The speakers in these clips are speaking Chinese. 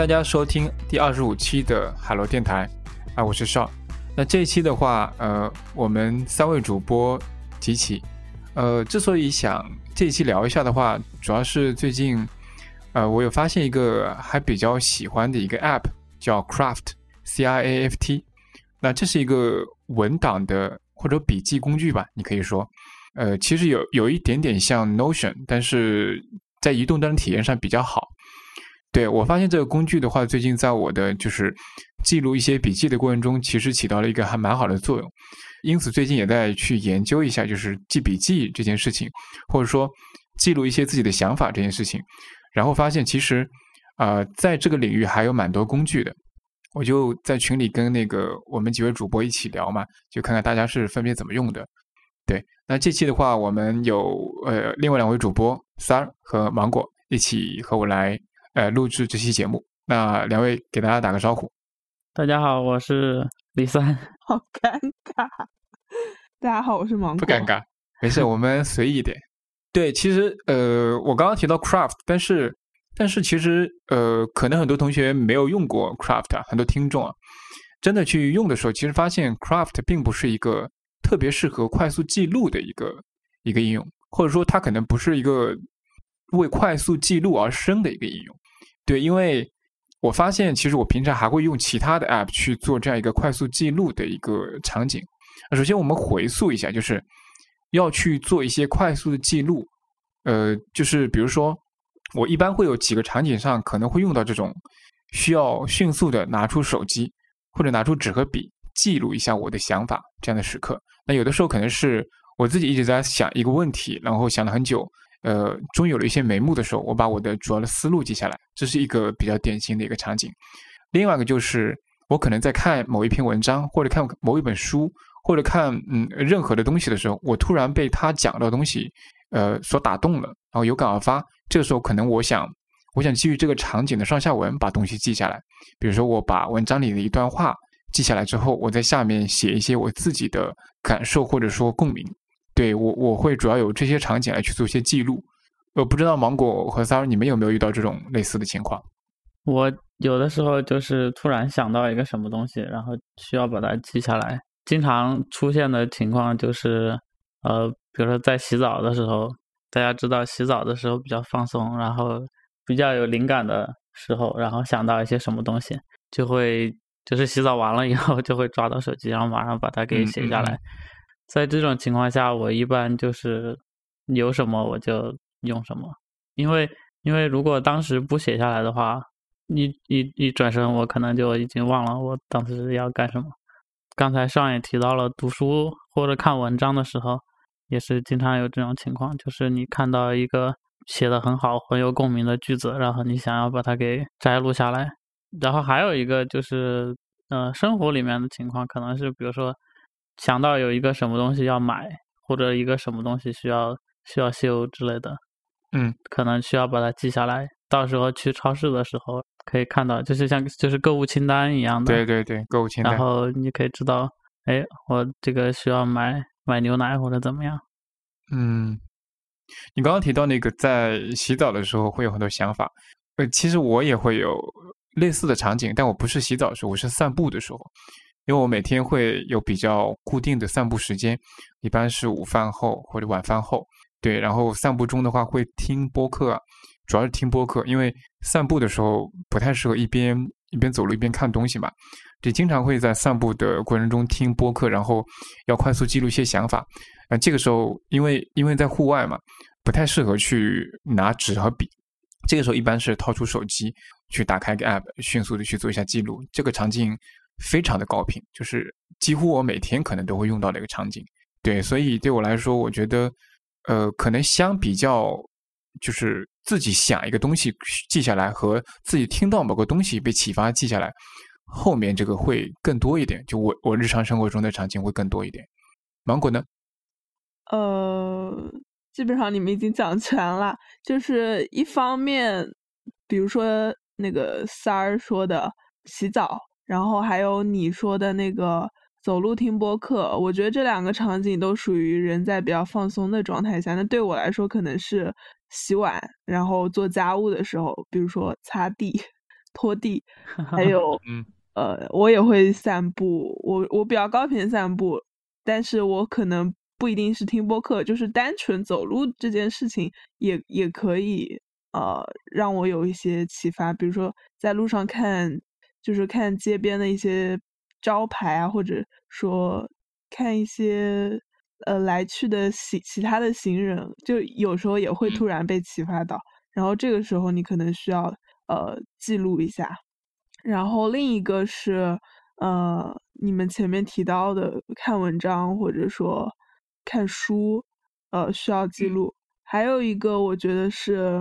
大家收听第二十五期的海螺电台啊，我是邵。那这一期的话，呃，我们三位主播集齐，呃，之所以想这一期聊一下的话，主要是最近，呃，我有发现一个还比较喜欢的一个 App，叫 Craft，C R A F T。那这是一个文档的或者笔记工具吧，你可以说，呃，其实有有一点点像 Notion，但是在移动端体验上比较好。对我发现这个工具的话，最近在我的就是记录一些笔记的过程中，其实起到了一个还蛮好的作用。因此最近也在去研究一下，就是记笔记这件事情，或者说记录一些自己的想法这件事情。然后发现其实啊，在这个领域还有蛮多工具的。我就在群里跟那个我们几位主播一起聊嘛，就看看大家是分别怎么用的。对，那这期的话，我们有呃另外两位主播三儿和芒果一起和我来。呃，录制这期节目，那两位给大家打个招呼。大家好，我是李三。好尴尬。大家好，我是芒果。不尴尬，没事，我们随意一点。对，其实呃，我刚刚提到 Craft，但是但是其实呃，可能很多同学没有用过 Craft，很多听众啊，真的去用的时候，其实发现 Craft 并不是一个特别适合快速记录的一个一个应用，或者说它可能不是一个为快速记录而生的一个应用。对，因为我发现，其实我平常还会用其他的 App 去做这样一个快速记录的一个场景。首先，我们回溯一下，就是要去做一些快速的记录。呃，就是比如说，我一般会有几个场景上可能会用到这种需要迅速的拿出手机或者拿出纸和笔记录一下我的想法这样的时刻。那有的时候可能是我自己一直在想一个问题，然后想了很久。呃，终有了一些眉目的时候，我把我的主要的思路记下来，这是一个比较典型的一个场景。另外一个就是，我可能在看某一篇文章，或者看某一本书，或者看嗯任何的东西的时候，我突然被他讲的东西呃所打动了，然后有感而发。这个时候，可能我想，我想基于这个场景的上下文把东西记下来。比如说，我把文章里的一段话记下来之后，我在下面写一些我自己的感受或者说共鸣。对我，我会主要有这些场景来去做一些记录。我不知道芒果和三儿，你们有没有遇到这种类似的情况？我有的时候就是突然想到一个什么东西，然后需要把它记下来。经常出现的情况就是，呃，比如说在洗澡的时候，大家知道洗澡的时候比较放松，然后比较有灵感的时候，然后想到一些什么东西，就会就是洗澡完了以后就会抓到手机，然后马上把它给写下来。在这种情况下，我一般就是有什么我就用什么，因为因为如果当时不写下来的话，一一一转身，我可能就已经忘了我当时要干什么。刚才上也提到了读书或者看文章的时候，也是经常有这种情况，就是你看到一个写的很好、很有共鸣的句子，然后你想要把它给摘录下来。然后还有一个就是，呃，生活里面的情况，可能是比如说。想到有一个什么东西要买，或者一个什么东西需要需要修之类的，嗯，可能需要把它记下来，到时候去超市的时候可以看到，就是像就是购物清单一样的，对对对，购物清单，然后你可以知道，哎，我这个需要买买牛奶或者怎么样。嗯，你刚刚提到那个在洗澡的时候会有很多想法，呃，其实我也会有类似的场景，但我不是洗澡的时候，我是散步的时候。因为我每天会有比较固定的散步时间，一般是午饭后或者晚饭后。对，然后散步中的话会听播客，主要是听播客，因为散步的时候不太适合一边一边走路一边看东西嘛。就经常会在散步的过程中听播客，然后要快速记录一些想法。啊，这个时候因为因为在户外嘛，不太适合去拿纸和笔。这个时候一般是掏出手机去打开个 app，迅速的去做一下记录。这个场景。非常的高频，就是几乎我每天可能都会用到的一个场景。对，所以对我来说，我觉得，呃，可能相比较，就是自己想一个东西记下来和自己听到某个东西被启发记下来，后面这个会更多一点。就我我日常生活中的场景会更多一点。芒果呢？呃，基本上你们已经讲全了。就是一方面，比如说那个三儿说的洗澡。然后还有你说的那个走路听播客，我觉得这两个场景都属于人在比较放松的状态下。那对我来说，可能是洗碗，然后做家务的时候，比如说擦地，拖地，还有嗯呃，我也会散步。我我比较高频散步，但是我可能不一定是听播客，就是单纯走路这件事情也也可以呃让我有一些启发。比如说在路上看，就是看街边的一些招牌啊，或者说看一些呃来去的行其他的行人，就有时候也会突然被启发到。然后这个时候你可能需要呃记录一下。然后另一个是呃你们前面提到的看文章或者说看书，呃需要记录。还有一个我觉得是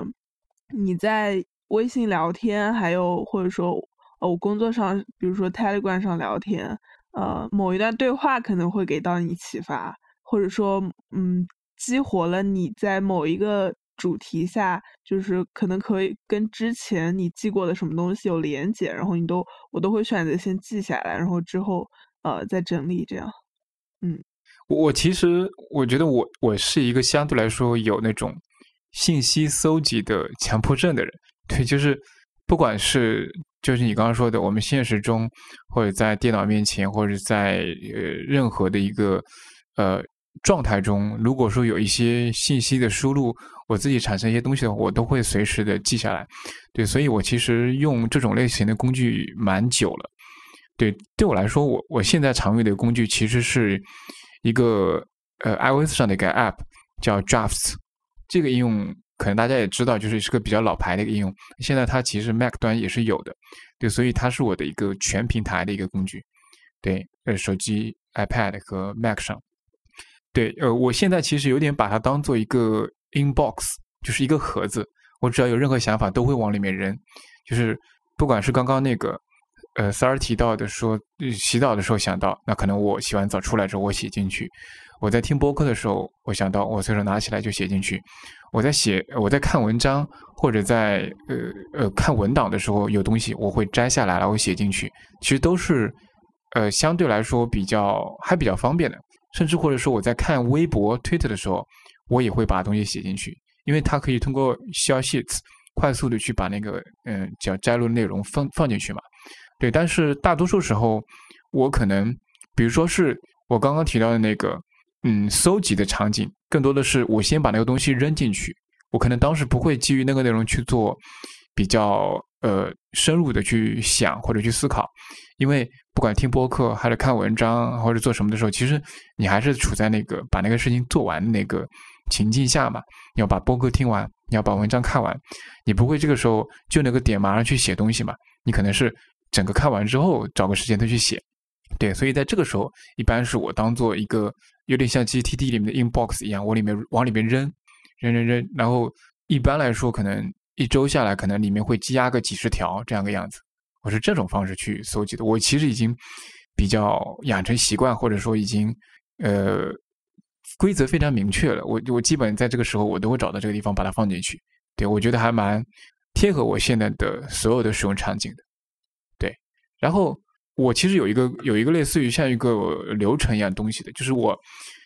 你在微信聊天，还有或者说呃我工作上，比如说 Telegram 上聊天，呃某一段对话可能会给到你启发，或者说嗯激活了你在某一个。主题下就是可能可以跟之前你记过的什么东西有连结，然后你都我都会选择先记下来，然后之后呃再整理这样。嗯，我其实我觉得我我是一个相对来说有那种信息搜集的强迫症的人。对，就是不管是就是你刚刚说的，我们现实中或者在电脑面前，或者在呃任何的一个呃状态中，如果说有一些信息的输入。我自己产生一些东西的话，我都会随时的记下来，对，所以我其实用这种类型的工具蛮久了，对，对我来说，我我现在常用的工具其实是一个呃 iOS 上的一个 App 叫 Drafts，这个应用可能大家也知道，就是是个比较老牌的一个应用，现在它其实 Mac 端也是有的，对，所以它是我的一个全平台的一个工具，对，呃，手机、iPad 和 Mac 上，对，呃，我现在其实有点把它当做一个。Inbox 就是一个盒子，我只要有任何想法都会往里面扔。就是不管是刚刚那个，呃，三儿提到的说洗澡的时候想到，那可能我洗完澡出来之后我写进去；我在听播客的时候我想到，我随手拿起来就写进去；我在写我在看文章或者在呃呃看文档的时候有东西我会摘下来然后写进去。其实都是呃相对来说比较还比较方便的，甚至或者说我在看微博、Twitter 的时候。我也会把东西写进去，因为它可以通过 Share Sheets 快速的去把那个嗯叫摘录内容放放进去嘛。对，但是大多数时候，我可能比如说是我刚刚提到的那个嗯搜集的场景，更多的是我先把那个东西扔进去，我可能当时不会基于那个内容去做比较呃深入的去想或者去思考，因为不管听播客还是看文章或者做什么的时候，其实你还是处在那个把那个事情做完的那个。情境下嘛，你要把播客听完，你要把文章看完，你不会这个时候就那个点马上去写东西嘛？你可能是整个看完之后找个时间再去写，对，所以在这个时候，一般是我当做一个有点像 GTD 里面的 inbox 一样，我里面往里面扔，扔扔扔，然后一般来说，可能一周下来，可能里面会积压个几十条这样个样子。我是这种方式去搜集的，我其实已经比较养成习惯，或者说已经呃。规则非常明确了，我我基本在这个时候我都会找到这个地方把它放进去。对我觉得还蛮贴合我现在的所有的使用场景的。对，然后我其实有一个有一个类似于像一个流程一样东西的，就是我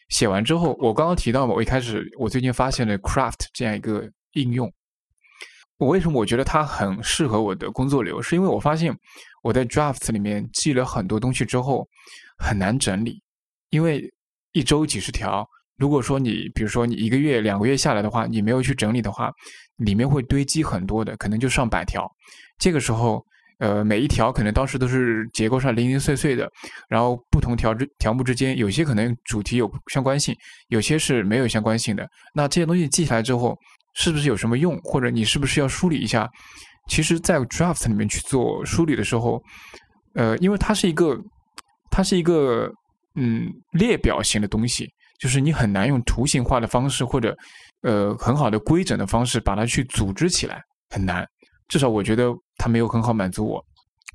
写完之后，我刚刚提到嘛，我一开始我最近发现了 Craft 这样一个应用。我为什么我觉得它很适合我的工作流？是因为我发现我在 Drafts 里面记了很多东西之后很难整理，因为。一周几十条，如果说你，比如说你一个月、两个月下来的话，你没有去整理的话，里面会堆积很多的，可能就上百条。这个时候，呃，每一条可能当时都是结构上零零碎碎的，然后不同条之条目之间，有些可能主题有相关性，有些是没有相关性的。那这些东西记下来之后，是不是有什么用？或者你是不是要梳理一下？其实，在 Draft 里面去做梳理的时候，呃，因为它是一个，它是一个。嗯，列表型的东西，就是你很难用图形化的方式或者呃很好的规整的方式把它去组织起来，很难。至少我觉得它没有很好满足我，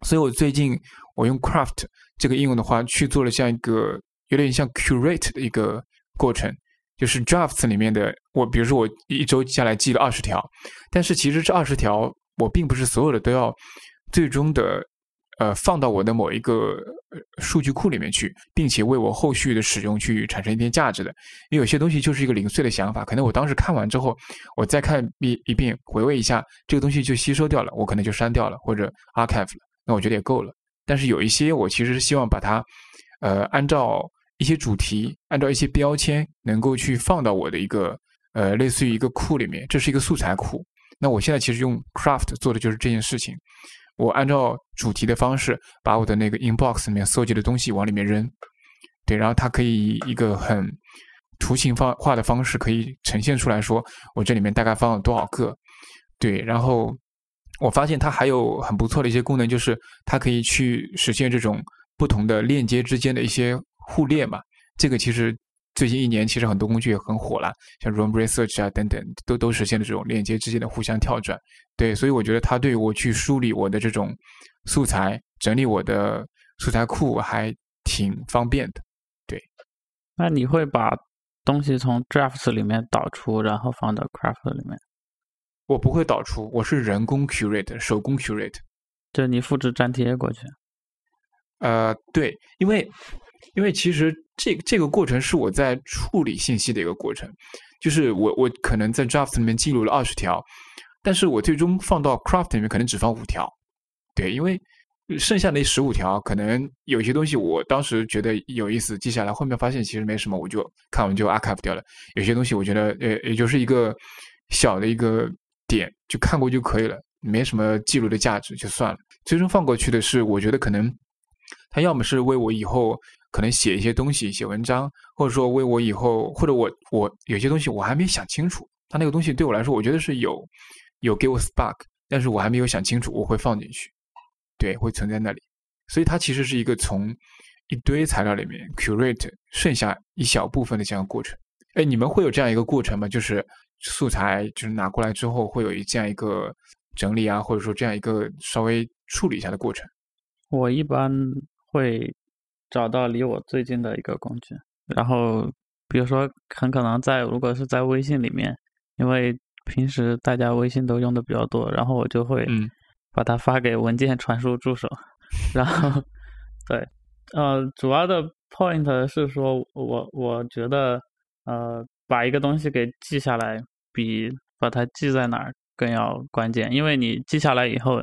所以我最近我用 Craft 这个应用的话，去做了这样一个有点像 Curate 的一个过程，就是 Drafts 里面的我，比如说我一周下来记了二十条，但是其实这二十条我并不是所有的都要最终的呃放到我的某一个数据库里面去，并且为我后续的使用去产生一点价值的。因为有些东西就是一个零碎的想法，可能我当时看完之后，我再看一一遍，回味一下，这个东西就吸收掉了，我可能就删掉了或者 archive 了，那我觉得也够了。但是有一些我其实是希望把它，呃，按照一些主题，按照一些标签，能够去放到我的一个呃类似于一个库里面，这是一个素材库。那我现在其实用 Craft 做的就是这件事情，我按照主题的方式，把我的那个 Inbox 里面搜集的东西往里面扔，对，然后它可以以一个很图形方化的方式可以呈现出来说，我这里面大概放了多少个，对，然后我发现它还有很不错的一些功能，就是它可以去实现这种不同的链接之间的一些互链嘛，这个其实。最近一年，其实很多工具也很火了，像 Room Research 啊等等，都都实现了这种链接之间的互相跳转。对，所以我觉得它对我去梳理我的这种素材、整理我的素材库还挺方便的。对，那你会把东西从 Drafts 里面导出，然后放到 Craft 里面？我不会导出，我是人工 curate，手工 curate，就你复制粘贴过去。呃，对，因为。因为其实这这个过程是我在处理信息的一个过程，就是我我可能在 draft 里面记录了二十条，但是我最终放到 craft 里面可能只放五条，对，因为剩下那十五条可能有些东西我当时觉得有意思记下来，后面发现其实没什么，我就看完就 archive 掉了。有些东西我觉得呃也就是一个小的一个点，就看过就可以了，没什么记录的价值就算了。最终放过去的是我觉得可能它要么是为我以后。可能写一些东西，写文章，或者说为我以后，或者我我有些东西我还没想清楚，他那个东西对我来说，我觉得是有有给我 spark，但是我还没有想清楚，我会放进去，对，会存在那里，所以它其实是一个从一堆材料里面 curate 剩下一小部分的这样过程。哎，你们会有这样一个过程吗？就是素材就是拿过来之后，会有一这样一个整理啊，或者说这样一个稍微处理一下的过程。我一般会。找到离我最近的一个工具，然后比如说很可能在如果是在微信里面，因为平时大家微信都用的比较多，然后我就会把它发给文件传输助手，然后对，呃，主要的 point 是说我我觉得呃把一个东西给记下来比把它记在哪儿更要关键，因为你记下来以后，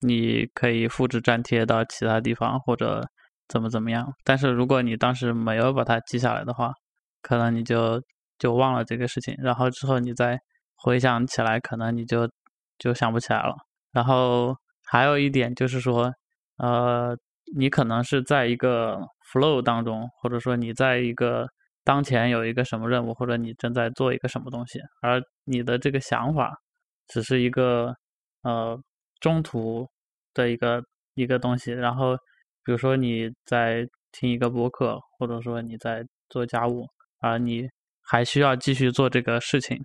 你可以复制粘贴到其他地方或者。怎么怎么样？但是如果你当时没有把它记下来的话，可能你就就忘了这个事情，然后之后你再回想起来，可能你就就想不起来了。然后还有一点就是说，呃，你可能是在一个 flow 当中，或者说你在一个当前有一个什么任务，或者你正在做一个什么东西，而你的这个想法只是一个呃中途的一个一个东西，然后。比如说你在听一个播客，或者说你在做家务，啊你还需要继续做这个事情，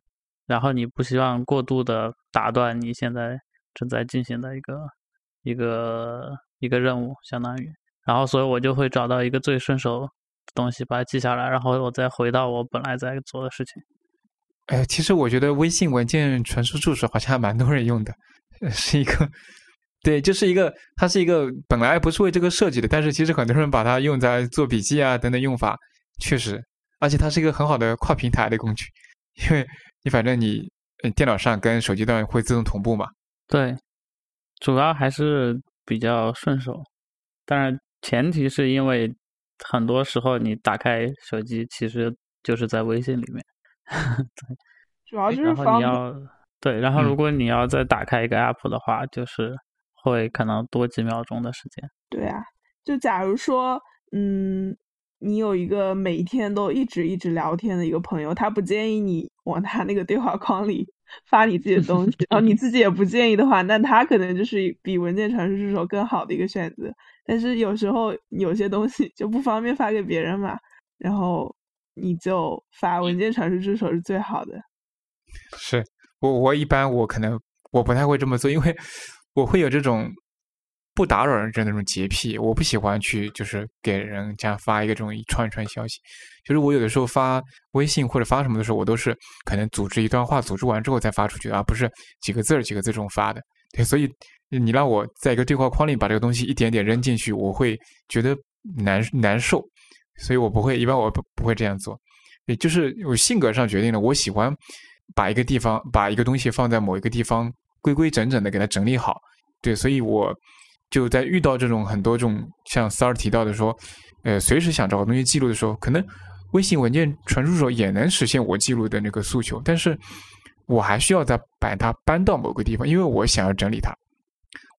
然后你不希望过度的打断你现在正在进行的一个一个一个任务，相当于，然后所以我就会找到一个最顺手的东西把它记下来，然后我再回到我本来在做的事情。哎，其实我觉得微信文件传输助手好像还蛮多人用的，是一个。对，就是一个，它是一个本来不是为这个设计的，但是其实很多人把它用在做笔记啊等等用法，确实，而且它是一个很好的跨平台的工具，因为你反正你电脑上跟手机端会自动同步嘛。对，主要还是比较顺手，当然前提是因为很多时候你打开手机其实就是在微信里面。对，主要就是方便。对，然后如果你要再打开一个 app 的话，就是。会可能多几秒钟的时间。对啊，就假如说，嗯，你有一个每天都一直一直聊天的一个朋友，他不建议你往他那个对话框里发你自己的东西，然后你自己也不建议的话，那他可能就是比文件传输助手更好的一个选择。但是有时候有些东西就不方便发给别人嘛，然后你就发文件传输助手是最好的。是我我一般我可能我不太会这么做，因为。我会有这种不打扰人的那种洁癖，我不喜欢去就是给人家发一个这种一串一串消息。就是我有的时候发微信或者发什么的时候，我都是可能组织一段话，组织完之后再发出去，而不是几个字儿几个字这种发的。对，所以你让我在一个对话框里把这个东西一点点扔进去，我会觉得难难受，所以我不会，一般我不不会这样做。也就是我性格上决定了，我喜欢把一个地方把一个东西放在某一个地方规规整整的给它整理好。对，所以我就在遇到这种很多这种像三儿提到的说，呃，随时想找个东西记录的时候，可能微信文件传输时候也能实现我记录的那个诉求，但是我还需要再把它搬到某个地方，因为我想要整理它，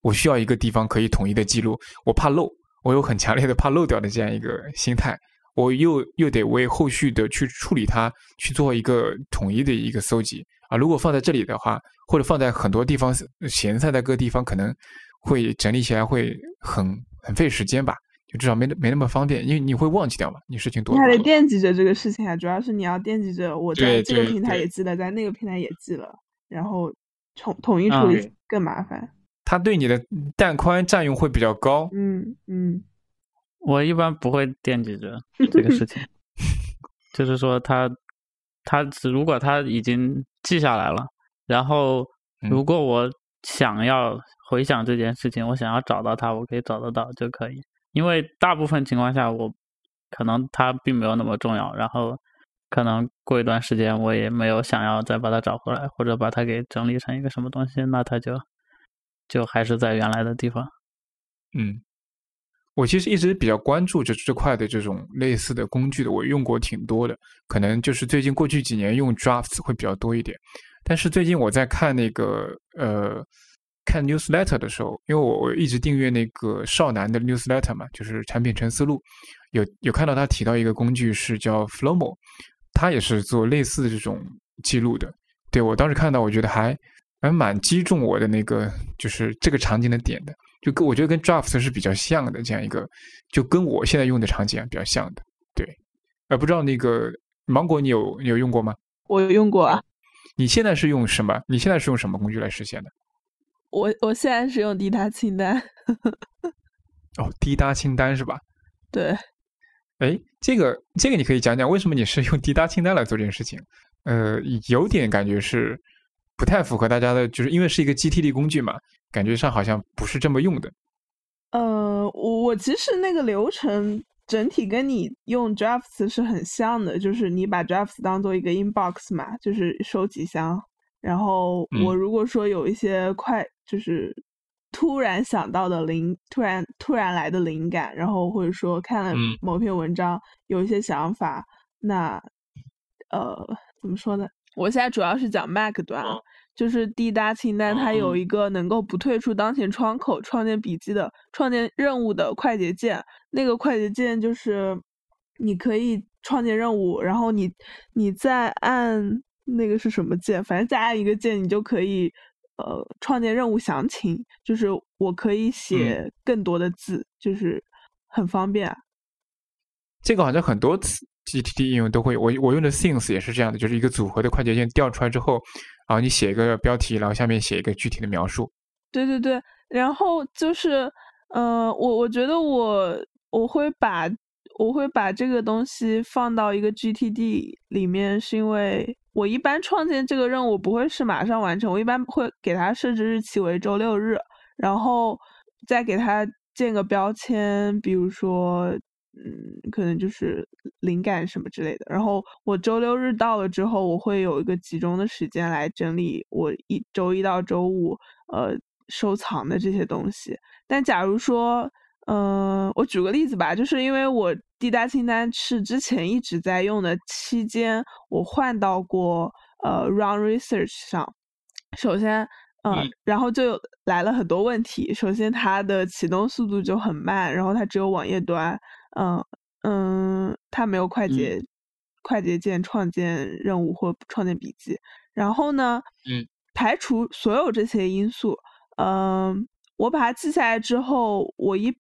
我需要一个地方可以统一的记录，我怕漏，我有很强烈的怕漏掉的这样一个心态。我又又得为后续的去处理它去做一个统一的一个搜集啊！如果放在这里的话，或者放在很多地方闲散在各个地方，可能会整理起来会很很费时间吧？就至少没没那么方便，因为你会忘记掉嘛，你事情多。你还得惦记着这个事情啊，主要是你要惦记着我在这个平台也记了，在那个平台也记了，然后统统一处理更麻烦。它对你的带宽占用会比较高。嗯嗯。我一般不会惦记着 这个事情，就是说他他如果他已经记下来了，然后如果我想要回想这件事情，我想要找到他，我可以找得到就可以。因为大部分情况下，我可能他并没有那么重要，然后可能过一段时间我也没有想要再把它找回来，或者把它给整理成一个什么东西，那它就就还是在原来的地方。嗯。我其实一直比较关注这这块的这种类似的工具的，我用过挺多的，可能就是最近过去几年用 Drafts 会比较多一点。但是最近我在看那个呃看 newsletter 的时候，因为我我一直订阅那个少男的 newsletter 嘛，就是产品陈思路，有有看到他提到一个工具是叫 Flowmo，他也是做类似的这种记录的。对我当时看到，我觉得还还蛮击中我的那个就是这个场景的点的。就跟我觉得跟 Drafts 是比较像的，这样一个，就跟我现在用的场景比较像的，对。呃，不知道那个芒果你有你有用过吗？我有用过啊。你现在是用什么？你现在是用什么工具来实现的？我我现在是用滴答清单。哦，滴答清单是吧？对。哎，这个这个你可以讲讲为什么你是用滴答清单来做这件事情？呃，有点感觉是。不太符合大家的，就是因为是一个 GTD 工具嘛，感觉上好像不是这么用的。呃，我我其实那个流程整体跟你用 Drafts 是很像的，就是你把 Drafts 当做一个 inbox 嘛，就是收集箱。然后我如果说有一些快，就是突然想到的灵，突然突然来的灵感，然后或者说看了某篇文章有一些想法，那呃，怎么说呢？我现在主要是讲 Mac 端，就是滴答清单，它有一个能够不退出当前窗口创建笔记的、创建任务的快捷键。那个快捷键就是你可以创建任务，然后你你再按那个是什么键？反正再按一个键，你就可以呃创建任务详情。就是我可以写更多的字，就是很方便。这个好像很多次。GTD 应用都会，我我用的 Things 也是这样的，就是一个组合的快捷键调出来之后，然后你写一个标题，然后下面写一个具体的描述。对对对，然后就是，呃，我我觉得我我会把我会把这个东西放到一个 GTD 里面，是因为我一般创建这个任务不会是马上完成，我一般会给它设置日期为周六日，然后再给它建个标签，比如说。嗯，可能就是灵感什么之类的。然后我周六日到了之后，我会有一个集中的时间来整理我一周一到周五呃收藏的这些东西。但假如说，嗯，我举个例子吧，就是因为我滴答清单是之前一直在用的期间，我换到过呃 Run Research 上。首先，嗯，然后就来了很多问题。首先，它的启动速度就很慢，然后它只有网页端。嗯嗯，它没有快捷快捷键创建任务或创建笔记。然后呢，嗯，排除所有这些因素，嗯，我把它记下来之后，我一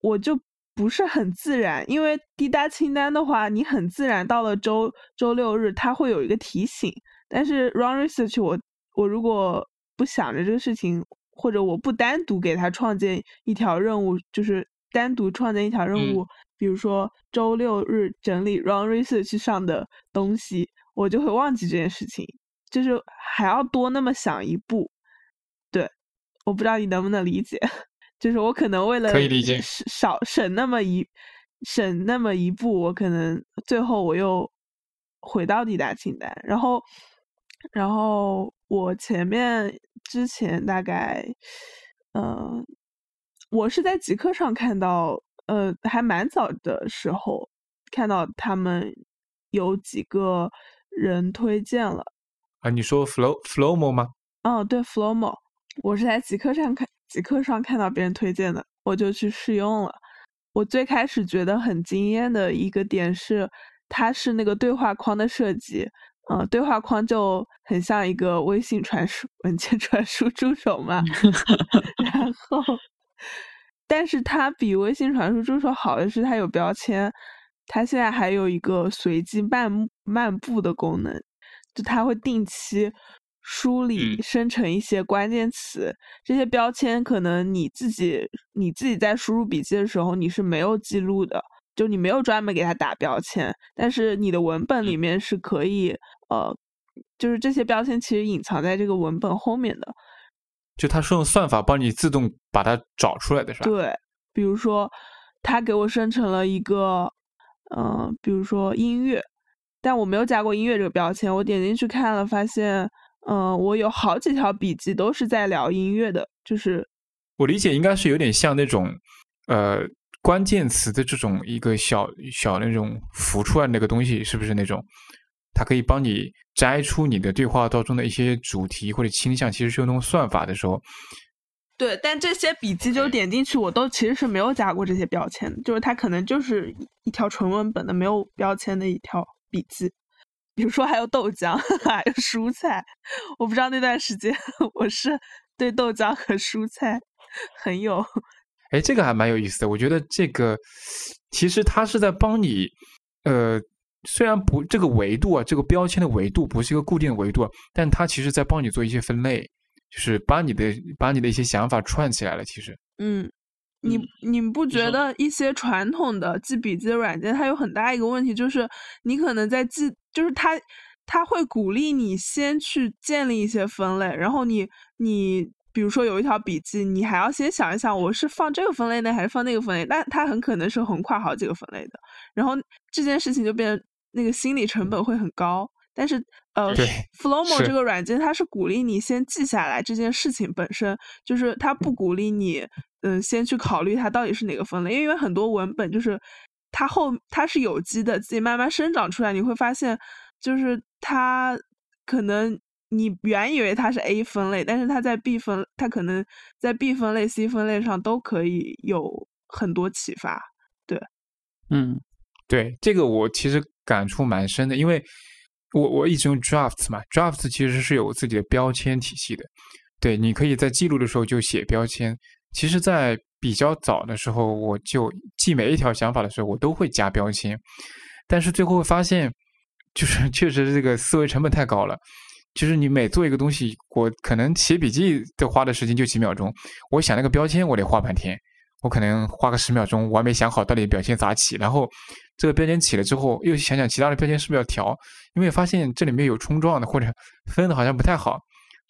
我就不是很自然，因为滴答清单的话，你很自然到了周周六日，它会有一个提醒。但是 Run Research，我我如果不想着这个事情，或者我不单独给它创建一条任务，就是单独创建一条任务。比如说周六日整理 run research 上的东西，我就会忘记这件事情，就是还要多那么想一步。对我不知道你能不能理解，就是我可能为了可以理解少省那么一省那么一步，我可能最后我又回到抵达清单，然后然后我前面之前大概嗯，我是在极客上看到，呃，还蛮早的时候看到他们有几个人推荐了啊，你说 Flow Flowmo 吗？嗯，对，Flowmo。我是在极客上看极客上看到别人推荐的，我就去试用了。我最开始觉得很惊艳的一个点是，它是那个对话框的设计，嗯，对话框就很像一个微信传输文件传输助手嘛。然后，但是它比微信传输助手好的是它有标签，它现在还有一个随机漫漫步的功能，就它会定期。梳理生成一些关键词，这些标签可能你自己你自己在输入笔记的时候你是没有记录的，就你没有专门给它打标签，但是你的文本里面是可以，呃，就是这些标签其实隐藏在这个文本后面的，就它是用算法帮你自动把它找出来的，是吧？对，比如说它给我生成了一个，嗯，比如说音乐，但我没有加过音乐这个标签，我点进去看了，发现。嗯，我有好几条笔记都是在聊音乐的，就是我理解应该是有点像那种呃关键词的这种一个小小那种浮出来那个东西，是不是那种？它可以帮你摘出你的对话当中的一些主题或者倾向，其实是用那种算法的时候。对，但这些笔记就点进去，我都其实是没有加过这些标签，就是它可能就是一条纯文本的没有标签的一条笔记。比如说还有豆浆，还有蔬菜，我不知道那段时间我是对豆浆和蔬菜很有，哎，这个还蛮有意思的。我觉得这个其实它是在帮你，呃，虽然不这个维度啊，这个标签的维度不是一个固定的维度，但它其实在帮你做一些分类，就是把你的把你的一些想法串起来了。其实，嗯。你你不觉得一些传统的记笔记的软件，它有很大一个问题，就是你可能在记，就是它它会鼓励你先去建立一些分类，然后你你比如说有一条笔记，你还要先想一想，我是放这个分类呢，还是放那个分类？但它很可能是横跨好几个分类的，然后这件事情就变那个心理成本会很高。但是呃，Flowmo 这个软件它是鼓励你先记下来这件事情本身，就是它不鼓励你。嗯，先去考虑它到底是哪个分类，因为很多文本就是它后它是有机的，自己慢慢生长出来，你会发现就是它可能你原以为它是 A 分类，但是它在 B 分，它可能在 B 分类、C 分类上都可以有很多启发。对，嗯，对，这个我其实感触蛮深的，因为我我一直用 Drafts 嘛，Drafts 其实是有自己的标签体系的，对，你可以在记录的时候就写标签。其实，在比较早的时候，我就记每一条想法的时候，我都会加标签。但是最后发现，就是 确实这个思维成本太高了。就是你每做一个东西，我可能写笔记的花的时间就几秒钟，我想那个标签，我得花半天。我可能花个十秒钟，我还没想好到底标签咋起。然后这个标签起了之后，又想想其他的标签是不是要调，因为发现这里面有冲撞的或者分的好像不太好。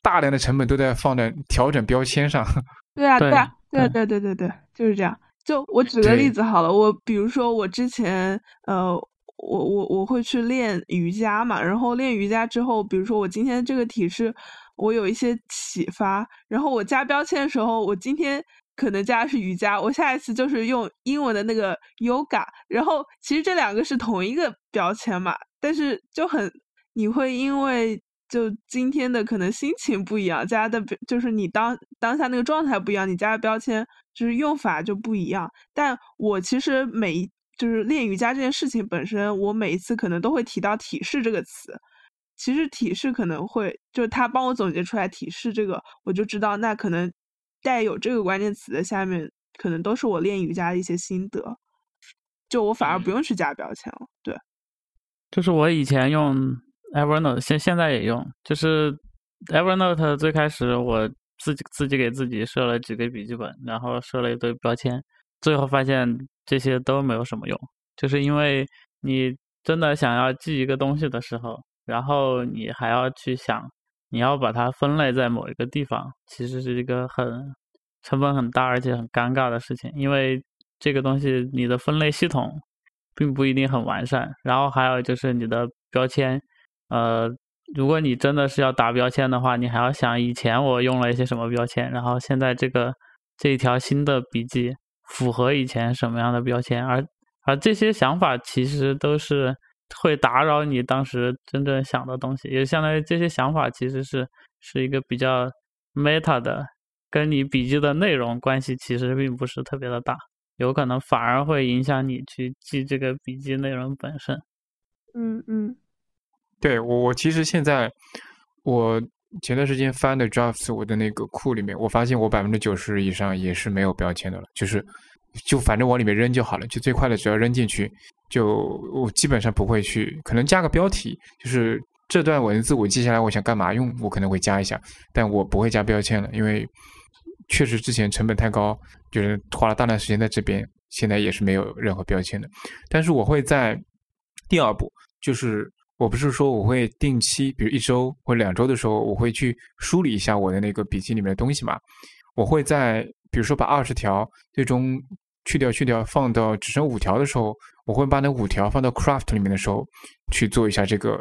大量的成本都在放在调整标签上。对啊，对啊，对对对对对，就是这样。就我举个例子好了，我比如说我之前呃，我我我会去练瑜伽嘛，然后练瑜伽之后，比如说我今天这个体式我有一些启发，然后我加标签的时候，我今天可能加的是瑜伽，我下一次就是用英文的那个 yoga，然后其实这两个是同一个标签嘛，但是就很你会因为。就今天的可能心情不一样，加的就是你当当下那个状态不一样，你加的标签就是用法就不一样。但我其实每就是练瑜伽这件事情本身，我每一次可能都会提到体式这个词。其实体式可能会就是他帮我总结出来体式这个，我就知道那可能带有这个关键词的下面可能都是我练瑜伽的一些心得。就我反而不用去加标签了。对，就是我以前用。Evernote 现现在也用，就是 Evernote 最开始我自己自己给自己设了几个笔记本，然后设了一堆标签，最后发现这些都没有什么用，就是因为你真的想要记一个东西的时候，然后你还要去想你要把它分类在某一个地方，其实是一个很成本很大而且很尴尬的事情，因为这个东西你的分类系统并不一定很完善。然后还有就是你的标签，呃，如果你真的是要打标签的话，你还要想以前我用了一些什么标签，然后现在这个这一条新的笔记符合以前什么样的标签，而而这些想法其实都是。会打扰你当时真正想的东西，也相当于这些想法其实是是一个比较 meta 的，跟你笔记的内容关系其实并不是特别的大，有可能反而会影响你去记这个笔记内容本身。嗯嗯，对我我其实现在我前段时间翻的 drafts 我的那个库里面，我发现我百分之九十以上也是没有标签的了，就是就反正往里面扔就好了，就最快的只要扔进去。就我基本上不会去，可能加个标题，就是这段文字我记下来，我想干嘛用，我可能会加一下，但我不会加标签了，因为确实之前成本太高，就是花了大量时间在这边，现在也是没有任何标签的。但是我会在第二步，就是我不是说我会定期，比如一周或两周的时候，我会去梳理一下我的那个笔记里面的东西嘛，我会在比如说把二十条最终。去掉去掉，放到只剩五条的时候，我会把那五条放到 Craft 里面的时候去做一下这个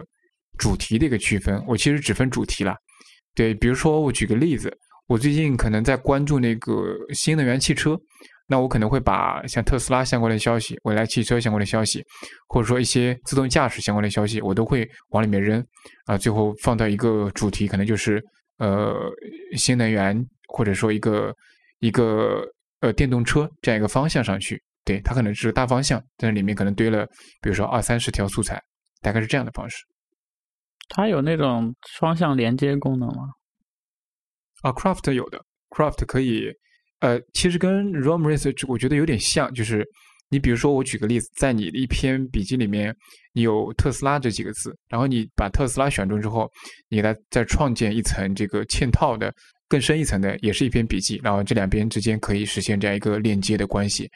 主题的一个区分。我其实只分主题了。对，比如说我举个例子，我最近可能在关注那个新能源汽车，那我可能会把像特斯拉相关的消息、未来汽车相关的消息，或者说一些自动驾驶相关的消息，我都会往里面扔啊，最后放到一个主题，可能就是呃新能源，或者说一个一个。呃，电动车这样一个方向上去，对它可能是大方向，但是里面可能堆了，比如说二三十条素材，大概是这样的方式。它有那种双向连接功能吗？啊，Craft 有的，Craft 可以，呃，其实跟 Rom Research 我觉得有点像，就是你比如说我举个例子，在你的一篇笔记里面，你有特斯拉这几个字，然后你把特斯拉选中之后，你来再创建一层这个嵌套的。更深一层的也是一篇笔记，然后这两边之间可以实现这样一个链接的关系。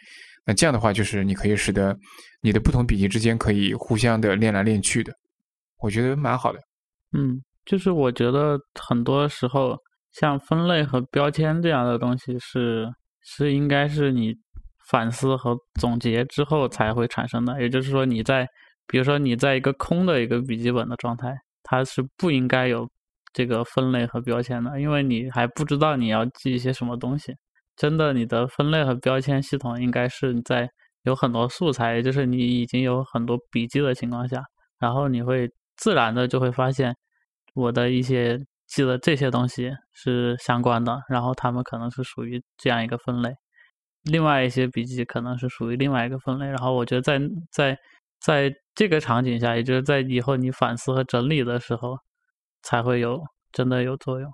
那这样的话，就是你可以使得你的不同笔记之间可以互相的链来链去的，我觉得蛮好的。嗯，就是我觉得很多时候像分类和标签这样的东西是是应该是你反思和总结之后才会产生的。也就是说，你在比如说你在一个空的一个笔记本的状态，它是不应该有。这个分类和标签的，因为你还不知道你要记一些什么东西。真的，你的分类和标签系统应该是在有很多素材，也就是你已经有很多笔记的情况下，然后你会自然的就会发现我的一些记的这些东西是相关的，然后他们可能是属于这样一个分类，另外一些笔记可能是属于另外一个分类。然后我觉得在在在这个场景下，也就是在以后你反思和整理的时候。才会有真的有作用。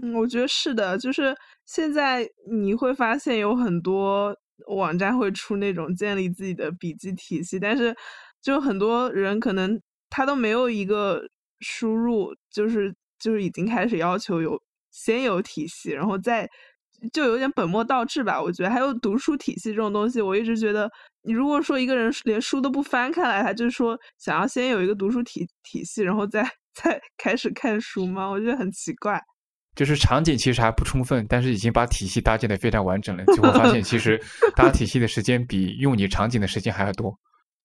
嗯，我觉得是的，就是现在你会发现有很多网站会出那种建立自己的笔记体系，但是就很多人可能他都没有一个输入，就是就是已经开始要求有先有体系，然后再就有点本末倒置吧。我觉得还有读书体系这种东西，我一直觉得你如果说一个人连书都不翻开来，他就是说想要先有一个读书体体系，然后再。再开始看书吗？我觉得很奇怪。就是场景其实还不充分，但是已经把体系搭建的非常完整了。结果发现，其实 搭体系的时间比用你场景的时间还要多。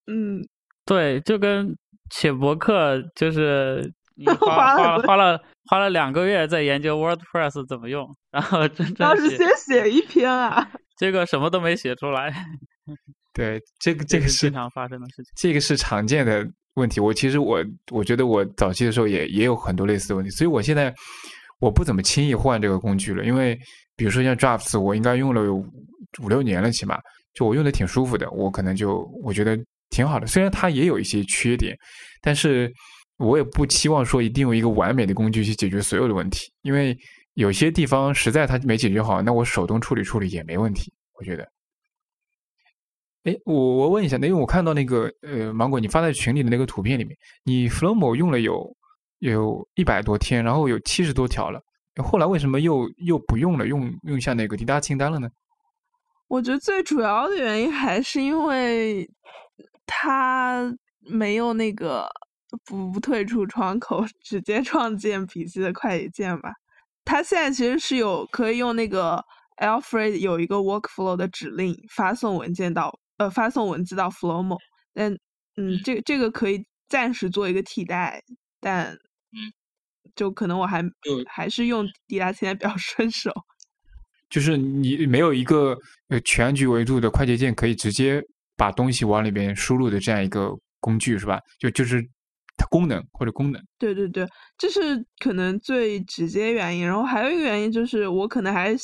嗯，对，就跟写博客，就是你花了花了花了两个月在研究 WordPress 怎么用，然后真正当时先写一篇啊，结果什么都没写出来。对，这个这个是经常发生的事情。这个是常见的。问题，我其实我我觉得我早期的时候也也有很多类似的问题，所以我现在我不怎么轻易换这个工具了，因为比如说像 Drafts，我应该用了有五六年了，起码就我用的挺舒服的，我可能就我觉得挺好的。虽然它也有一些缺点，但是我也不期望说一定有一个完美的工具去解决所有的问题，因为有些地方实在它没解决好，那我手动处理处理也没问题，我觉得。哎，我我问一下，因为我看到那个呃，芒果你发在群里的那个图片里面，你 Flomo 用了有有一百多天，然后有七十多条了，后来为什么又又不用了，用用下那个滴答清单了呢？我觉得最主要的原因还是因为它没有那个不不退出窗口，直接创建笔记的快捷键吧。它现在其实是有可以用那个 Alfred 有一个 workflow 的指令发送文件到呃发送文字到 Flowmo，但嗯这这个可以暂时做一个替代，但嗯就可能我还还是用滴答清单比较 顺手。就是你没有一个呃全局维度的快捷键可以直接把东西往里边输入的这样一个工具是吧？就就是功能或者功能。对对对，这是可能最直接原因。然后还有一个原因就是我可能还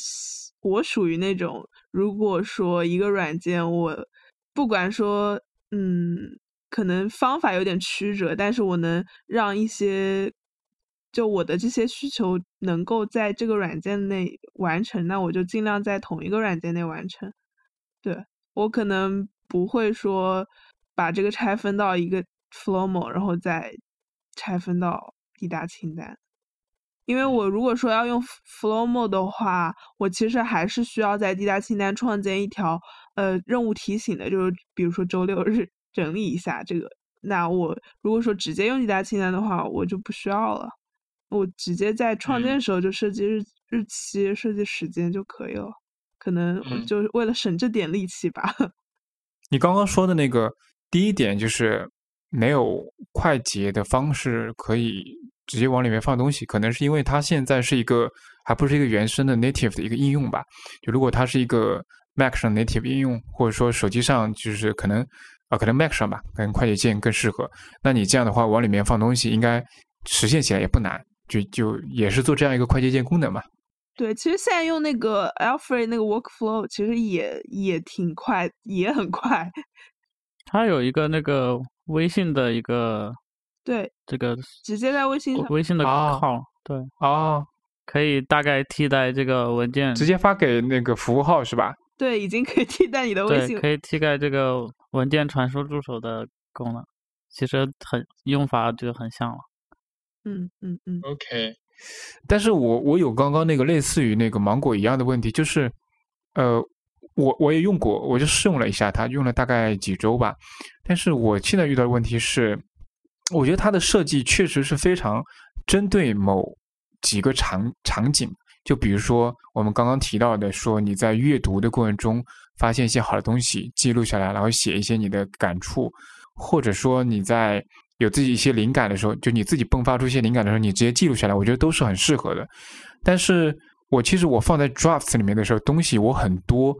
我属于那种，如果说一个软件我不管说嗯可能方法有点曲折，但是我能让一些。就我的这些需求能够在这个软件内完成，那我就尽量在同一个软件内完成。对我可能不会说把这个拆分到一个 Flowmo，然后再拆分到滴答清单。因为我如果说要用 Flowmo 的话，我其实还是需要在滴答清单创建一条呃任务提醒的，就是比如说周六日整理一下这个。那我如果说直接用滴答清单的话，我就不需要了。我直接在创建的时候就设计日日期、设计时间就可以了，可能就是为了省这点力气吧。你刚刚说的那个第一点就是没有快捷的方式可以直接往里面放东西，可能是因为它现在是一个还不是一个原生的 native 的一个应用吧。就如果它是一个 Mac 上 native 应用，或者说手机上就是可能啊，可能 Mac 上吧，可能快捷键更适合。那你这样的话往里面放东西，应该实现起来也不难。就就也是做这样一个快捷键功能嘛？对，其实现在用那个 Alfred 那个 Workflow，其实也也挺快，也很快。它有一个那个微信的一个，对，这个直接在微信微信的号，对，哦，可以大概替代这个文件，直接发给那个服务号是吧？对，已经可以替代你的微信，可以替代这个文件传输助手的功能，其实很用法就很像了。嗯嗯嗯，OK，但是我我有刚刚那个类似于那个芒果一样的问题，就是，呃，我我也用过，我就试用了一下它，用了大概几周吧。但是我现在遇到的问题是，我觉得它的设计确实是非常针对某几个场场景，就比如说我们刚刚提到的，说你在阅读的过程中发现一些好的东西，记录下来，然后写一些你的感触，或者说你在。有自己一些灵感的时候，就你自己迸发出一些灵感的时候，你直接记录下来，我觉得都是很适合的。但是我其实我放在 drafts 里面的时候，东西我很多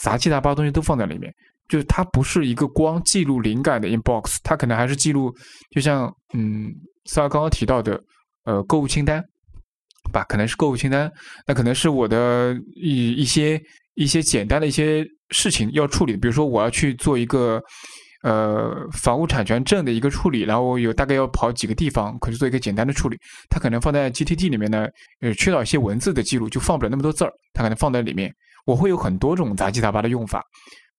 杂七杂八东西都放在里面，就是它不是一个光记录灵感的 inbox，它可能还是记录，就像嗯，萨刚刚提到的，呃，购物清单吧，可能是购物清单，那可能是我的一一些一些简单的一些事情要处理，比如说我要去做一个。呃，房屋产权证的一个处理，然后有大概要跑几个地方，可是做一个简单的处理。它可能放在 GTD 里面呢，呃，缺少一些文字的记录，就放不了那么多字儿。它可能放在里面，我会有很多种杂七杂八的用法。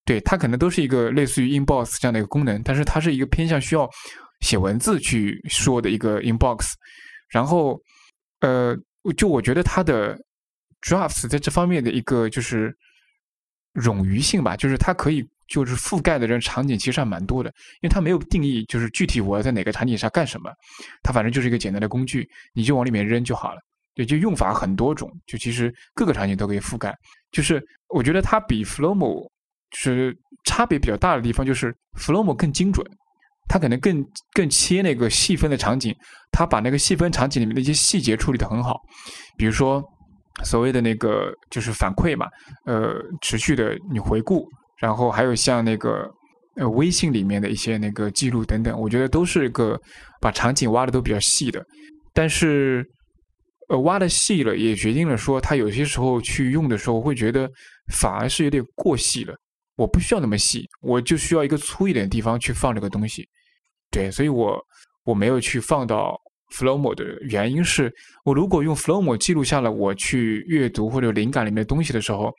对，它可能都是一个类似于 Inbox 这样的一个功能，但是它是一个偏向需要写文字去说的一个 Inbox。然后，呃，就我觉得它的 Drafts 在这方面的一个就是冗余性吧，就是它可以。就是覆盖的这场景其实还蛮多的，因为它没有定义，就是具体我要在哪个场景下干什么，它反正就是一个简单的工具，你就往里面扔就好了。对，就用法很多种，就其实各个场景都可以覆盖。就是我觉得它比 Flowmo 是差别比较大的地方，就是 Flowmo 更精准，它可能更更切那个细分的场景，它把那个细分场景里面的一些细节处理的很好，比如说所谓的那个就是反馈嘛，呃，持续的你回顾。然后还有像那个呃微信里面的一些那个记录等等，我觉得都是一个把场景挖的都比较细的，但是呃挖的细了也决定了说它有些时候去用的时候会觉得反而是有点过细了，我不需要那么细，我就需要一个粗一点的地方去放这个东西，对，所以我我没有去放到 Flowmo 的原因是我如果用 Flowmo 记录下了我去阅读或者灵感里面的东西的时候。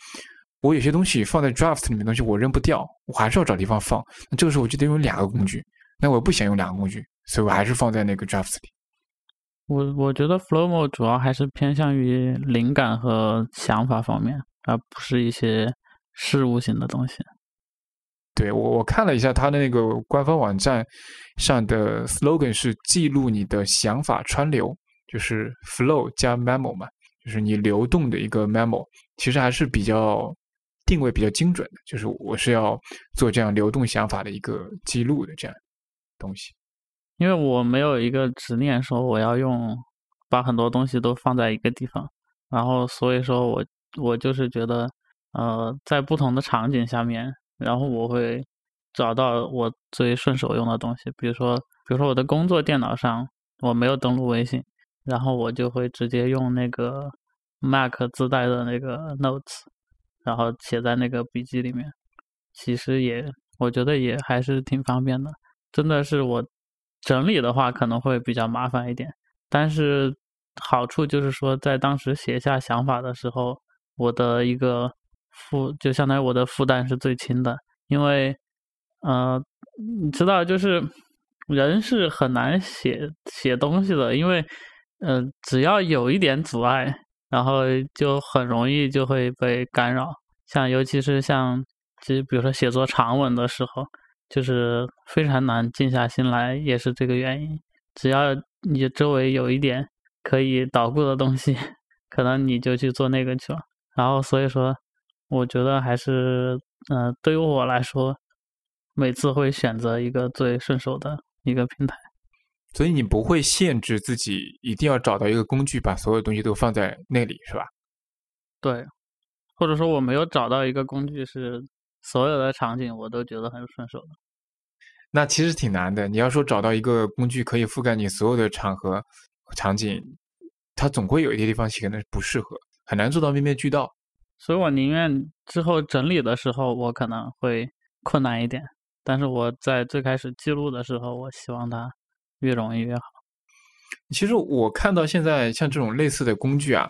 我有些东西放在 draft 里面东西我扔不掉，我还是要找地方放。那这个时候我就得用两个工具，那我不想用两个工具，所以我还是放在那个 draft 里。我我觉得 Flowmo 主要还是偏向于灵感和想法方面，而不是一些事物性的东西。对我我看了一下它的那个官方网站上的 slogan 是记录你的想法川流，就是 flow 加 memo 嘛，就是你流动的一个 memo，其实还是比较定位比较精准的，就是我是要做这样流动想法的一个记录的这样东西。因为我没有一个执念说我要用把很多东西都放在一个地方，然后所以说我我就是觉得呃在不同的场景下面。然后我会找到我最顺手用的东西，比如说，比如说我的工作电脑上我没有登录微信，然后我就会直接用那个 Mac 自带的那个 Notes，然后写在那个笔记里面。其实也，我觉得也还是挺方便的。真的是我整理的话可能会比较麻烦一点，但是好处就是说，在当时写下想法的时候，我的一个。负就相当于我的负担是最轻的，因为，呃，你知道，就是人是很难写写东西的，因为，呃，只要有一点阻碍，然后就很容易就会被干扰。像尤其是像，其实比如说写作长文的时候，就是非常难静下心来，也是这个原因。只要你周围有一点可以捣鼓的东西，可能你就去做那个去了。然后所以说。我觉得还是，嗯，对于我来说，每次会选择一个最顺手的一个平台。所以你不会限制自己一定要找到一个工具，把所有东西都放在那里，是吧？对，或者说我没有找到一个工具是所有的场景我都觉得很顺手的。那其实挺难的。你要说找到一个工具可以覆盖你所有的场合场景，它总会有一些地方可能不适合，很难做到面面俱到。所以我宁愿之后整理的时候，我可能会困难一点。但是我在最开始记录的时候，我希望它越容易越好。其实我看到现在像这种类似的工具啊，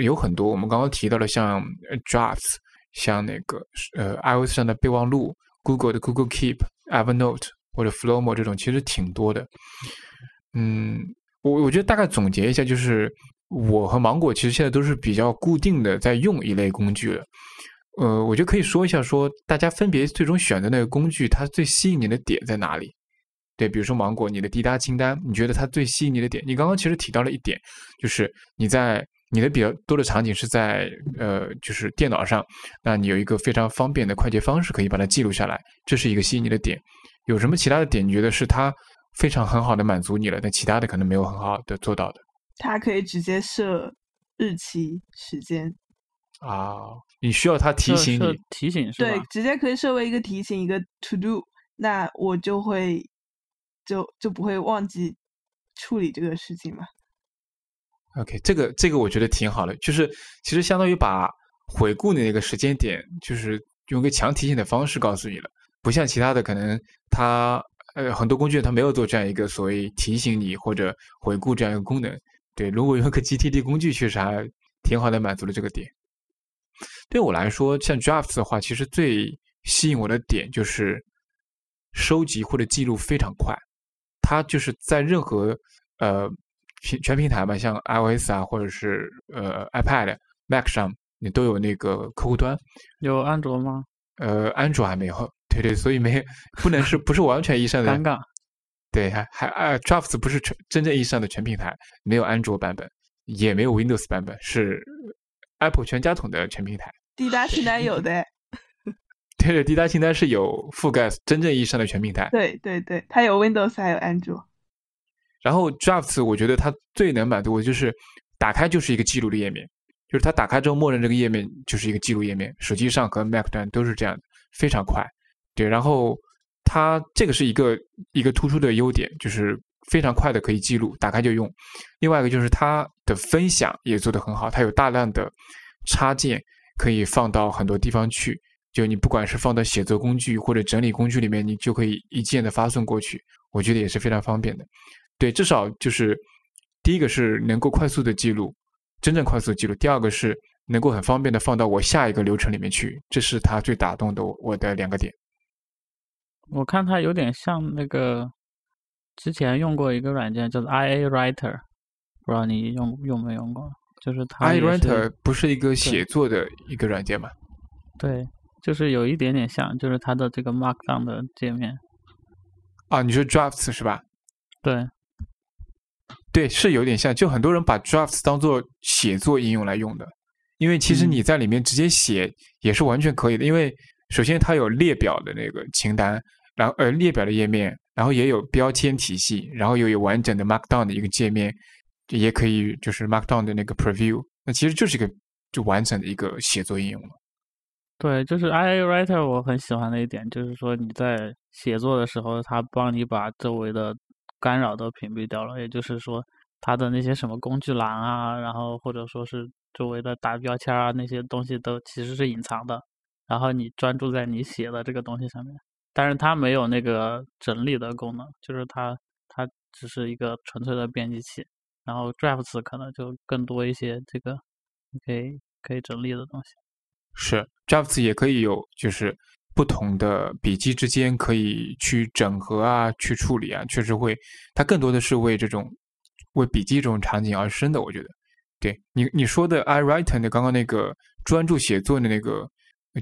有很多。我们刚刚提到了像 Drafts，像那个呃 iOS 上的备忘录，Google 的 Google Keep、Evernote 或者 Flowmo 这种，其实挺多的。嗯，我我觉得大概总结一下就是。我和芒果其实现在都是比较固定的在用一类工具了，呃，我就可以说一下，说大家分别最终选择那个工具，它最吸引你的点在哪里？对，比如说芒果，你的滴答清单，你觉得它最吸引你的点？你刚刚其实提到了一点，就是你在你的比较多的场景是在呃，就是电脑上，那你有一个非常方便的快捷方式可以把它记录下来，这是一个吸引你的点。有什么其他的点？你觉得是它非常很好的满足你了，但其他的可能没有很好的做到的？它可以直接设日期、时间啊，你需要它提醒你提醒是吧？对，直接可以设为一个提醒，一个 to do，那我就会就就不会忘记处理这个事情嘛。OK，这个这个我觉得挺好的，就是其实相当于把回顾的那个时间点，就是用个强提醒的方式告诉你了，不像其他的可能它呃很多工具它没有做这样一个所谓提醒你或者回顾这样一个功能。对，如果用个 GTD 工具，确实还挺好的，满足了这个点。对我来说，像 Drafts 的话，其实最吸引我的点就是收集或者记录非常快。它就是在任何呃平全平台吧，像 iOS 啊，或者是呃 iPad、Mac 上，你都有那个客户端。有安卓吗？呃，安卓还没有。对对，所以没不能是不是完全意义上的尴尬。对，还还呃，Drafts 不是全真正意义上的全平台，没有安卓版本，也没有 Windows 版本，是 Apple 全家桶的全平台。滴答平台有的，对对，滴答清单是有覆盖真正意义上的全平台。对对对，它有 Windows 还有安卓。然后 Drafts 我觉得它最能满足的就是打开就是一个记录的页面，就是它打开之后默认这个页面就是一个记录页面，手机上和 Mac 端都是这样的，非常快。对，然后。它这个是一个一个突出的优点，就是非常快的可以记录，打开就用。另外一个就是它的分享也做得很好，它有大量的插件可以放到很多地方去。就你不管是放到写作工具或者整理工具里面，你就可以一键的发送过去，我觉得也是非常方便的。对，至少就是第一个是能够快速的记录，真正快速记录；第二个是能够很方便的放到我下一个流程里面去，这是它最打动的我的两个点。我看它有点像那个之前用过一个软件，叫做 I A Writer，不知道你用用没用过？就是它 I Writer 不是一个写作的一个软件吗？对，就是有一点点像，就是它的这个 Markdown 的界面。啊，你说 Drafts 是吧？对，对，是有点像。就很多人把 Drafts 当做写作应用来用的，因为其实你在里面直接写也是完全可以的。因为首先它有列表的那个清单，然后呃列表的页面，然后也有标签体系，然后又有完整的 Markdown 的一个界面，也可以就是 Markdown 的那个 Preview。那其实就是一个就完整的一个写作应用了。对，就是 iWriter 我很喜欢的一点，就是说你在写作的时候，它帮你把周围的干扰都屏蔽掉了。也就是说，它的那些什么工具栏啊，然后或者说是周围的打标签啊，那些东西都其实是隐藏的。然后你专注在你写的这个东西上面，但是它没有那个整理的功能，就是它它只是一个纯粹的编辑器。然后 Drafts 可能就更多一些这个可以可以整理的东西。是，Drafts 也可以有，就是不同的笔记之间可以去整合啊，去处理啊，确实会，它更多的是为这种为笔记这种场景而生的。我觉得，对你你说的 iWriter 的刚刚那个专注写作的那个，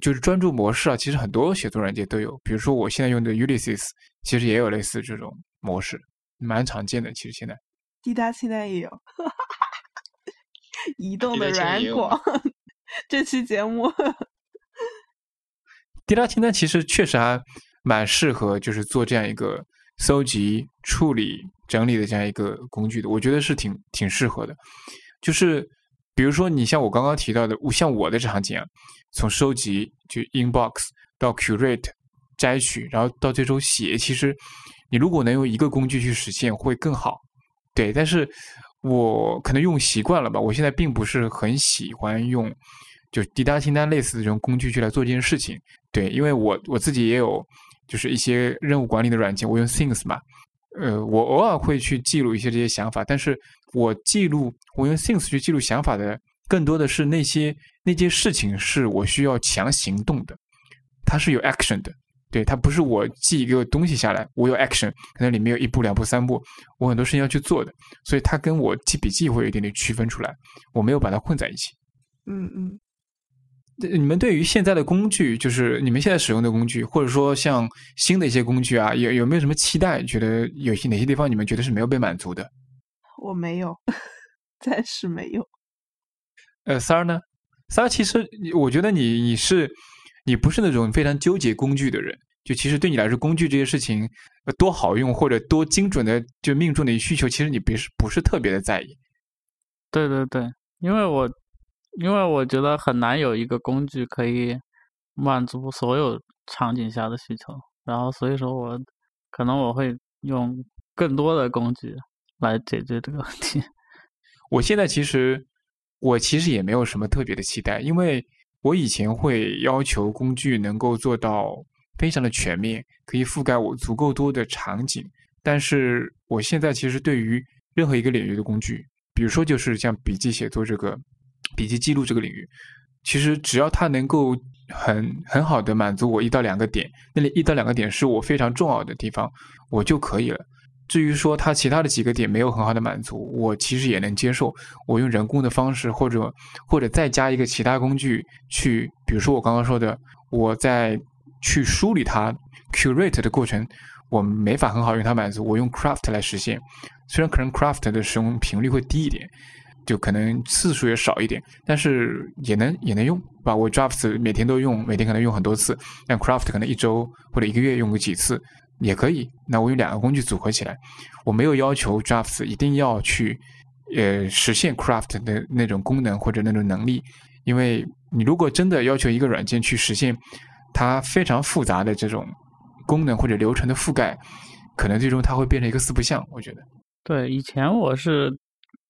就是专注模式啊，其实很多写作软件都有，比如说我现在用的 Ulysses，其实也有类似这种模式，蛮常见的。其实现在，滴答现在也有，移动的软广。这期节目，滴答清单其实确实还蛮适合，就是做这样一个搜集、处理、整理的这样一个工具的。我觉得是挺挺适合的。就是比如说，你像我刚刚提到的，像我的场景啊，从收集就 inbox 到 curate 摘取，然后到最终写，其实你如果能用一个工具去实现，会更好。对，但是我可能用习惯了吧，我现在并不是很喜欢用。就滴答清单类似的这种工具去来做这件事情，对，因为我我自己也有就是一些任务管理的软件，我用 Things 嘛，呃，我偶尔会去记录一些这些想法，但是我记录我用 Things 去记录想法的，更多的是那些那些事情是我需要强行动的，它是有 action 的，对，它不是我记一个东西下来，我有 action，可能里面有一步两步三步，我很多事情要去做的，所以它跟我记笔记会有一点点区分出来，我没有把它混在一起，嗯嗯。你们对于现在的工具，就是你们现在使用的工具，或者说像新的一些工具啊，有有没有什么期待？觉得有些哪些地方你们觉得是没有被满足的？我没有，暂时没有。呃，三儿呢？三儿其实我觉得你你是你不是那种非常纠结工具的人，就其实对你来说，工具这些事情多好用或者多精准的就命中你需求，其实你别是不是特别的在意。对对对，因为我。因为我觉得很难有一个工具可以满足所有场景下的需求，然后所以说我可能我会用更多的工具来解决这个问题。我现在其实我其实也没有什么特别的期待，因为我以前会要求工具能够做到非常的全面，可以覆盖我足够多的场景。但是我现在其实对于任何一个领域的工具，比如说就是像笔记写作这个。笔记记录这个领域，其实只要它能够很很好的满足我一到两个点，那里一到两个点是我非常重要的地方，我就可以了。至于说它其他的几个点没有很好的满足，我其实也能接受。我用人工的方式，或者或者再加一个其他工具去，比如说我刚刚说的，我在去梳理它 curate 的过程，我没法很好用它满足，我用 craft 来实现。虽然可能 craft 的使用频率会低一点。就可能次数也少一点，但是也能也能用，把我 Drafts 每天都用，每天可能用很多次，但 Craft 可能一周或者一个月用个几次也可以。那我用两个工具组合起来，我没有要求 Drafts 一定要去呃实现 Craft 的那种功能或者那种能力，因为你如果真的要求一个软件去实现它非常复杂的这种功能或者流程的覆盖，可能最终它会变成一个四不像。我觉得，对，以前我是。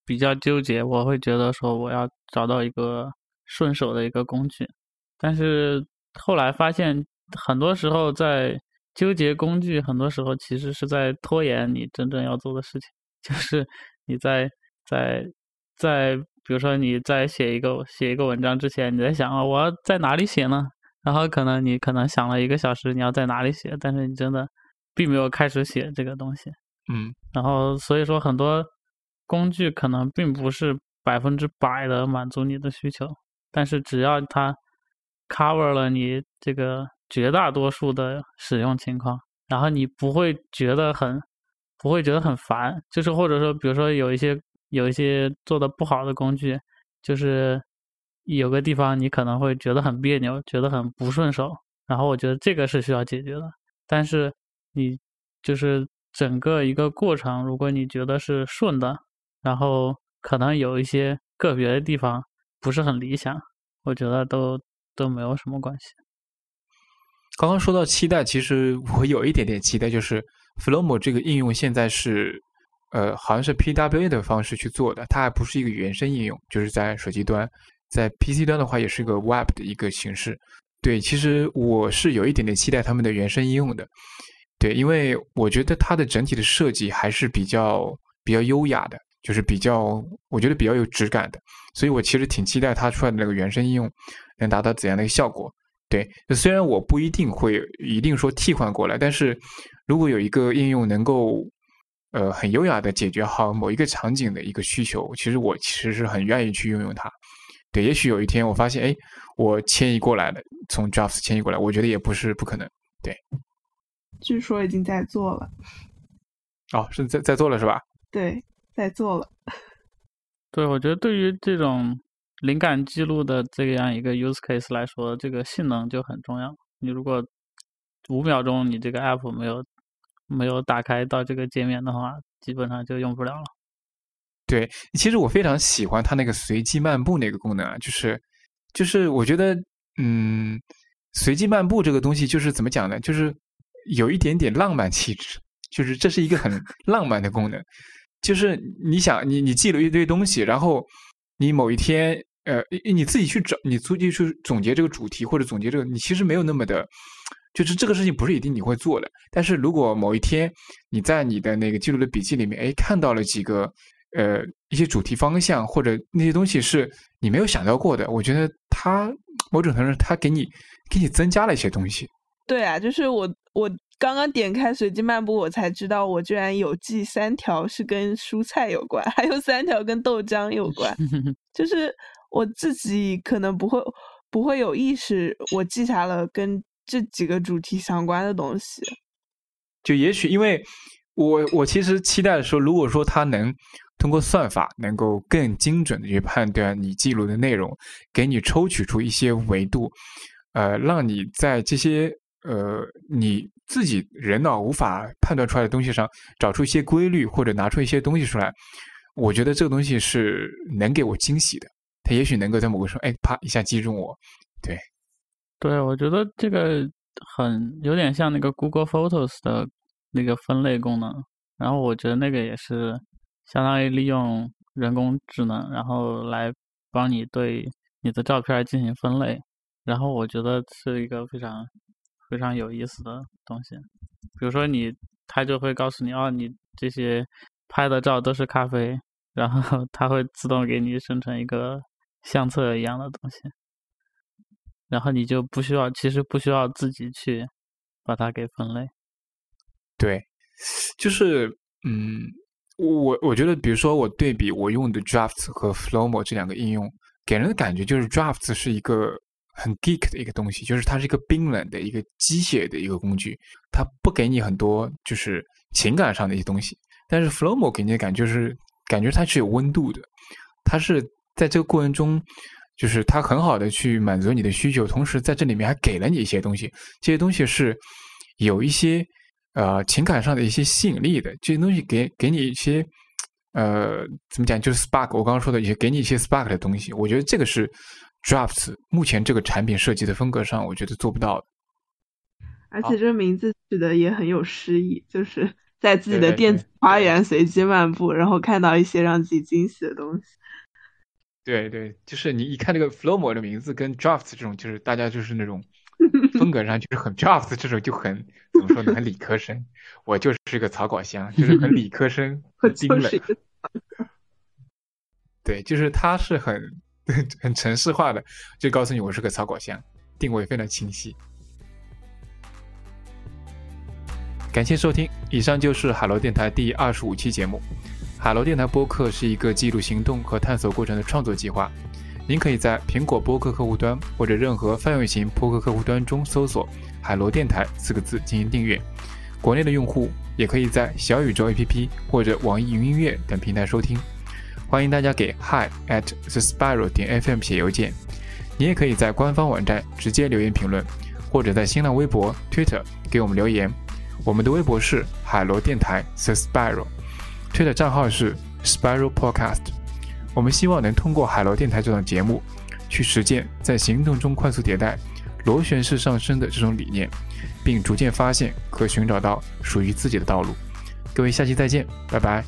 比较纠结，我会觉得说我要找到一个顺手的一个工具，但是后来发现，很多时候在纠结工具，很多时候其实是在拖延你真正要做的事情。就是你在在在，比如说你在写一个写一个文章之前，你在想啊，我要在哪里写呢？然后可能你可能想了一个小时，你要在哪里写，但是你真的并没有开始写这个东西。嗯，然后所以说很多。工具可能并不是百分之百的满足你的需求，但是只要它 cover 了你这个绝大多数的使用情况，然后你不会觉得很不会觉得很烦，就是或者说，比如说有一些有一些做的不好的工具，就是有个地方你可能会觉得很别扭，觉得很不顺手，然后我觉得这个是需要解决的。但是你就是整个一个过程，如果你觉得是顺的，然后可能有一些个别的地方不是很理想，我觉得都都没有什么关系。刚刚说到期待，其实我有一点点期待，就是 Flomo 这个应用现在是呃，好像是 PWA 的方式去做的，它还不是一个原生应用，就是在手机端，在 PC 端的话也是一个 Web 的一个形式。对，其实我是有一点点期待他们的原生应用的。对，因为我觉得它的整体的设计还是比较比较优雅的。就是比较，我觉得比较有质感的，所以我其实挺期待它出来的那个原生应用能达到怎样的一个效果。对，虽然我不一定会一定说替换过来，但是如果有一个应用能够呃很优雅的解决好某一个场景的一个需求，其实我其实是很愿意去运用它。对，也许有一天我发现，哎，我迁移过来了，从 Jobs 迁移过来，我觉得也不是不可能。对，据说已经在做了。哦，是在在做了是吧？对。在做了，对，我觉得对于这种灵感记录的这样一个 use case 来说，这个性能就很重要。你如果五秒钟你这个 app 没有没有打开到这个界面的话，基本上就用不了了。对，其实我非常喜欢它那个随机漫步那个功能啊，就是就是我觉得，嗯，随机漫步这个东西就是怎么讲呢？就是有一点点浪漫气质，就是这是一个很 浪漫的功能。就是你想你你记了一堆东西，然后你某一天呃你自己去找你自己去总结这个主题或者总结这个，你其实没有那么的，就是这个事情不是一定你会做的。但是如果某一天你在你的那个记录的笔记里面，哎看到了几个呃一些主题方向或者那些东西是你没有想到过的，我觉得它某种程度它给你给你增加了一些东西。对啊，就是我我。刚刚点开随机漫步，我才知道我居然有记三条是跟蔬菜有关，还有三条跟豆浆有关。就是我自己可能不会不会有意识，我记下了跟这几个主题相关的东西。就也许因为我我其实期待的说，如果说它能通过算法能够更精准的去判断你记录的内容，给你抽取出一些维度，呃，让你在这些。呃，你自己人脑无法判断出来的东西上找出一些规律，或者拿出一些东西出来，我觉得这个东西是能给我惊喜的。它也许能够在某个时候，哎，啪一下击中我。对，对，我觉得这个很有点像那个 Google Photos 的那个分类功能。然后我觉得那个也是相当于利用人工智能，然后来帮你对你的照片进行分类。然后我觉得是一个非常。非常有意思的东西，比如说你，它就会告诉你，哦，你这些拍的照都是咖啡，然后 它会自动给你生成一个相册一样的东西，然后你就不需要，其实不需要自己去把它给分类。对，就是，嗯，我我觉得，比如说我对比我用的 Drafts 和 Flomo 这两个应用，给人的感觉就是 Drafts 是一个。很 geek 的一个东西，就是它是一个冰冷的一个机械的一个工具，它不给你很多就是情感上的一些东西。但是 Flomo 给你的感觉是，感觉它是有温度的，它是在这个过程中，就是它很好的去满足你的需求，同时在这里面还给了你一些东西，这些东西是有一些呃情感上的一些吸引力的，这些东西给给你一些呃怎么讲，就是 spark，我刚刚说的一些给你一些 spark 的东西，我觉得这个是。Drafts 目前这个产品设计的风格上，我觉得做不到的。而且这个名字取得也很有诗意，就是在自己的电子花园随机漫步，然后看到一些让自己惊喜的东西。对对，就是你一看这个 Flowmo 的名字跟 Drafts 这种，就是大家就是那种 风格上就是很 Drafts 这种就很怎么说呢，很理科生。我就是个草稿箱，就是很理科生，很冰冷。对，就是他是很。很城市化的，就告诉你我是个草稿箱，定位非常清晰。感谢收听，以上就是海螺电台第二十五期节目。海螺电台播客是一个记录行动和探索过程的创作计划。您可以在苹果播客客户端或者任何泛用型播客客户端中搜索“海螺电台”四个字进行订阅。国内的用户也可以在小宇宙 APP 或者网易云音乐等平台收听。欢迎大家给 hi at the spiral 点 fm 写邮件。你也可以在官方网站直接留言评论，或者在新浪微博、Twitter 给我们留言。我们的微博是海螺电台 The spiral 推的账号是 Spiral Podcast。我们希望能通过海螺电台这档节目，去实践在行动中快速迭代、螺旋式上升的这种理念。并逐渐发现和寻找到属于自己的道路。各位，下期再见，拜拜。